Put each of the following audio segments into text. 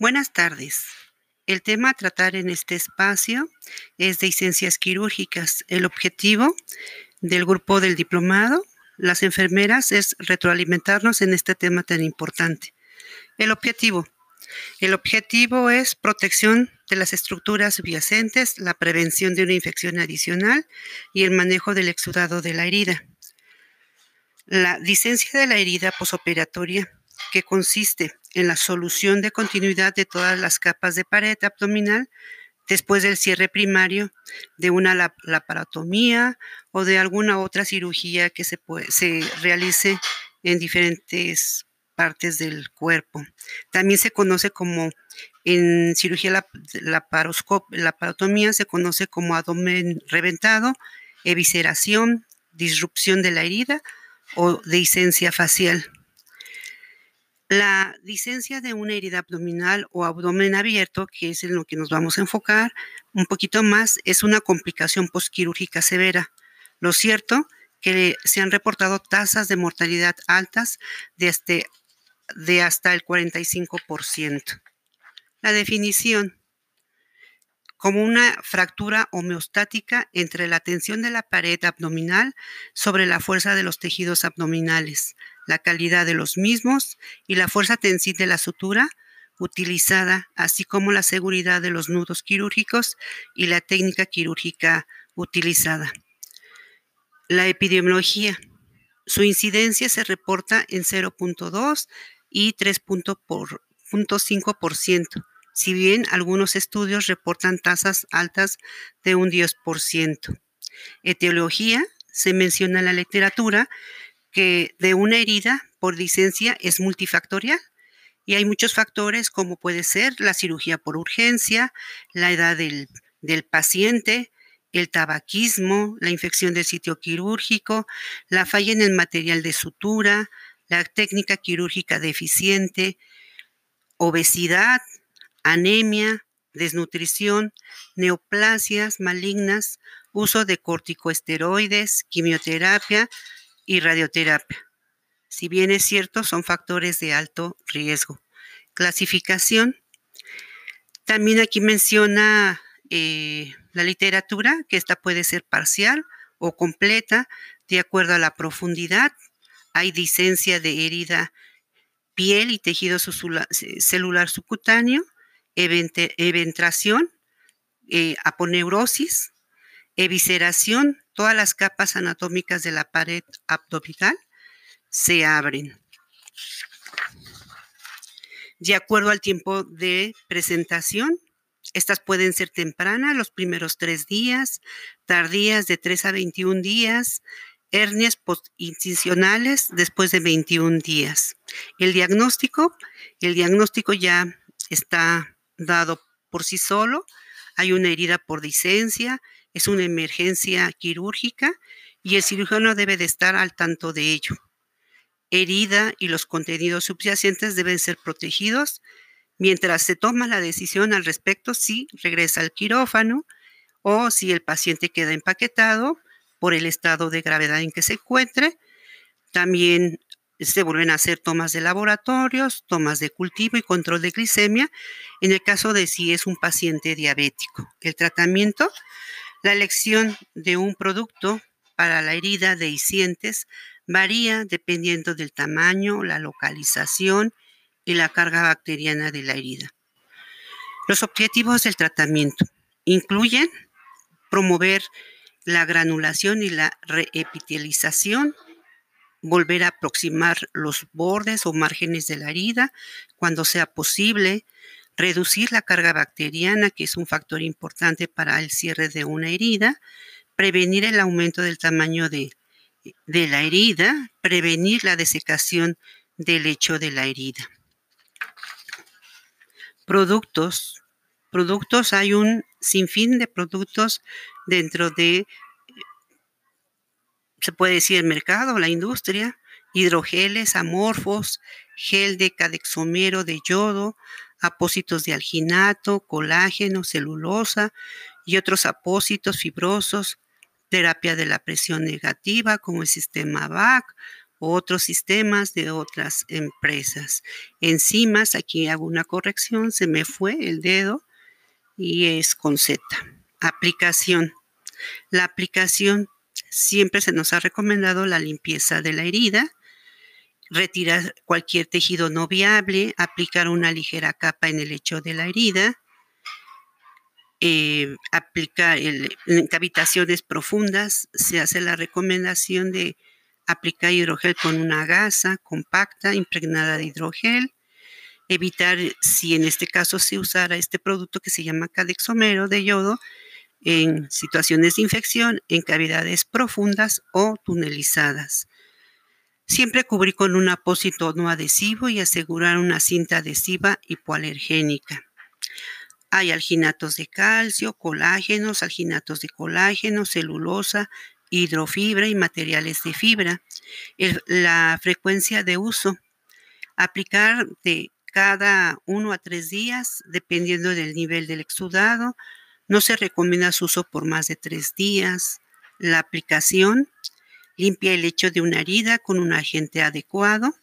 Buenas tardes. El tema a tratar en este espacio es de licencias quirúrgicas. El objetivo del grupo del diplomado, las enfermeras, es retroalimentarnos en este tema tan importante. El objetivo. El objetivo es protección de las estructuras subyacentes, la prevención de una infección adicional y el manejo del exudado de la herida. La licencia de la herida posoperatoria, que consiste en la solución de continuidad de todas las capas de pared abdominal después del cierre primario de una laparotomía o de alguna otra cirugía que se, se realice en diferentes partes del cuerpo. También se conoce como en cirugía la, laparotomía se conoce como abdomen reventado, evisceración, disrupción de la herida o dehiscencia facial. La licencia de una herida abdominal o abdomen abierto, que es en lo que nos vamos a enfocar un poquito más, es una complicación posquirúrgica severa. Lo cierto que se han reportado tasas de mortalidad altas de, este, de hasta el 45%. La definición como una fractura homeostática entre la tensión de la pared abdominal sobre la fuerza de los tejidos abdominales, la calidad de los mismos y la fuerza tensil de la sutura utilizada, así como la seguridad de los nudos quirúrgicos y la técnica quirúrgica utilizada. La epidemiología. Su incidencia se reporta en 0.2 y 3.5%, si bien algunos estudios reportan tasas altas de un 10%. Etiología. Se menciona en la literatura que de una herida por licencia es multifactorial y hay muchos factores como puede ser la cirugía por urgencia, la edad del, del paciente, el tabaquismo, la infección del sitio quirúrgico, la falla en el material de sutura, la técnica quirúrgica deficiente, obesidad, anemia, desnutrición, neoplasias malignas, uso de corticoesteroides, quimioterapia, y radioterapia. Si bien es cierto, son factores de alto riesgo. Clasificación. También aquí menciona eh, la literatura, que esta puede ser parcial o completa, de acuerdo a la profundidad. Hay disencia de herida piel y tejido celular subcutáneo, eventración, eh, aponeurosis, evisceración, todas las capas anatómicas de la pared abdominal se abren. De acuerdo al tiempo de presentación, estas pueden ser tempranas, los primeros tres días, tardías de 3 a 21 días, hernias postincisionales después de 21 días. El diagnóstico, el diagnóstico ya está dado por sí solo. Hay una herida por disencia, es una emergencia quirúrgica y el cirujano debe de estar al tanto de ello. Herida y los contenidos subyacentes deben ser protegidos mientras se toma la decisión al respecto si regresa al quirófano o si el paciente queda empaquetado por el estado de gravedad en que se encuentre. También se vuelven a hacer tomas de laboratorios, tomas de cultivo y control de glicemia en el caso de si es un paciente diabético. El tratamiento la elección de un producto para la herida de dehiscentes varía dependiendo del tamaño, la localización y la carga bacteriana de la herida. Los objetivos del tratamiento incluyen promover la granulación y la reepitelización, volver a aproximar los bordes o márgenes de la herida cuando sea posible, reducir la carga bacteriana, que es un factor importante para el cierre de una herida, prevenir el aumento del tamaño de, de la herida, prevenir la desecación del lecho de la herida. Productos. Productos, hay un sinfín de productos dentro de, se puede decir, el mercado, la industria, hidrogeles, amorfos, gel de cadexomero de yodo, apósitos de alginato, colágeno, celulosa y otros apósitos fibrosos, terapia de la presión negativa como el sistema VAC otros sistemas de otras empresas. Enzimas, aquí hago una corrección, se me fue el dedo y es con Z. Aplicación. La aplicación siempre se nos ha recomendado la limpieza de la herida, retirar cualquier tejido no viable, aplicar una ligera capa en el lecho de la herida, eh, aplicar en cavitaciones profundas, se hace la recomendación de aplicar hidrogel con una gasa compacta impregnada de hidrogel, evitar, si en este caso se usara este producto que se llama cadexomero de yodo, en situaciones de infección, en cavidades profundas o tunelizadas. Siempre cubrir con un apósito no adhesivo y asegurar una cinta adhesiva hipoalergénica. Hay alginatos de calcio, colágenos, alginatos de colágeno, celulosa, hidrofibra y materiales de fibra. la frecuencia de uso. Aplicar de cada uno a tres días, dependiendo del nivel del exudado. No se recomienda su uso por más de tres días. La aplicación limpia el lecho de una herida con un agente adecuado.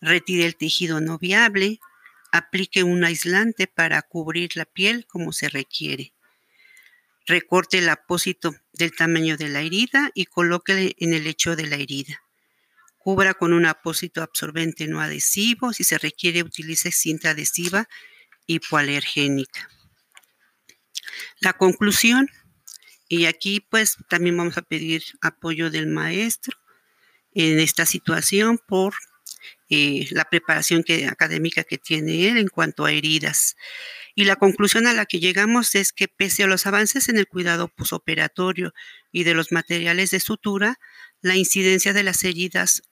Retire el tejido no viable Aplique un aislante para cubrir la piel como se requiere. Recorte el apósito del tamaño de la herida y colóquele en el lecho de la herida. Cubra con un apósito absorbente no adhesivo. Si se requiere, utilice cinta adhesiva hipoalergénica. La conclusión, y aquí pues también vamos a pedir apoyo del maestro en esta situación por eh, la preparación académica que tiene él en cuanto a heridas. Y la conclusión a la que llegamos es que pese a los avances en el cuidado posoperatorio y de los materiales de sutura, la incidencia de las heridas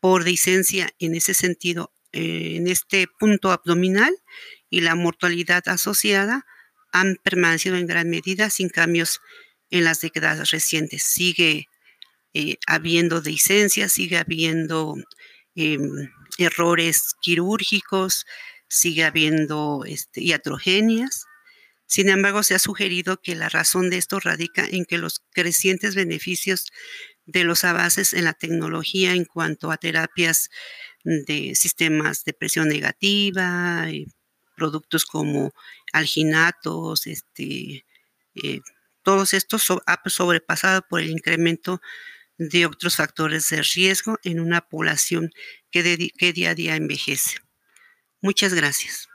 por licencia en ese sentido, eh, en este punto abdominal y la mortalidad asociada han permanecido en gran medida sin cambios en las décadas recientes. Sigue eh, habiendo licencias, sigue habiendo Em, errores quirúrgicos, sigue habiendo este, iatrogenias. Sin embargo, se ha sugerido que la razón de esto radica en que los crecientes beneficios de los avances en la tecnología en cuanto a terapias de sistemas de presión negativa, eh, productos como alginatos, este, eh, todos estos ha sobrepasado por el incremento de otros factores de riesgo en una población que día a día envejece. Muchas gracias.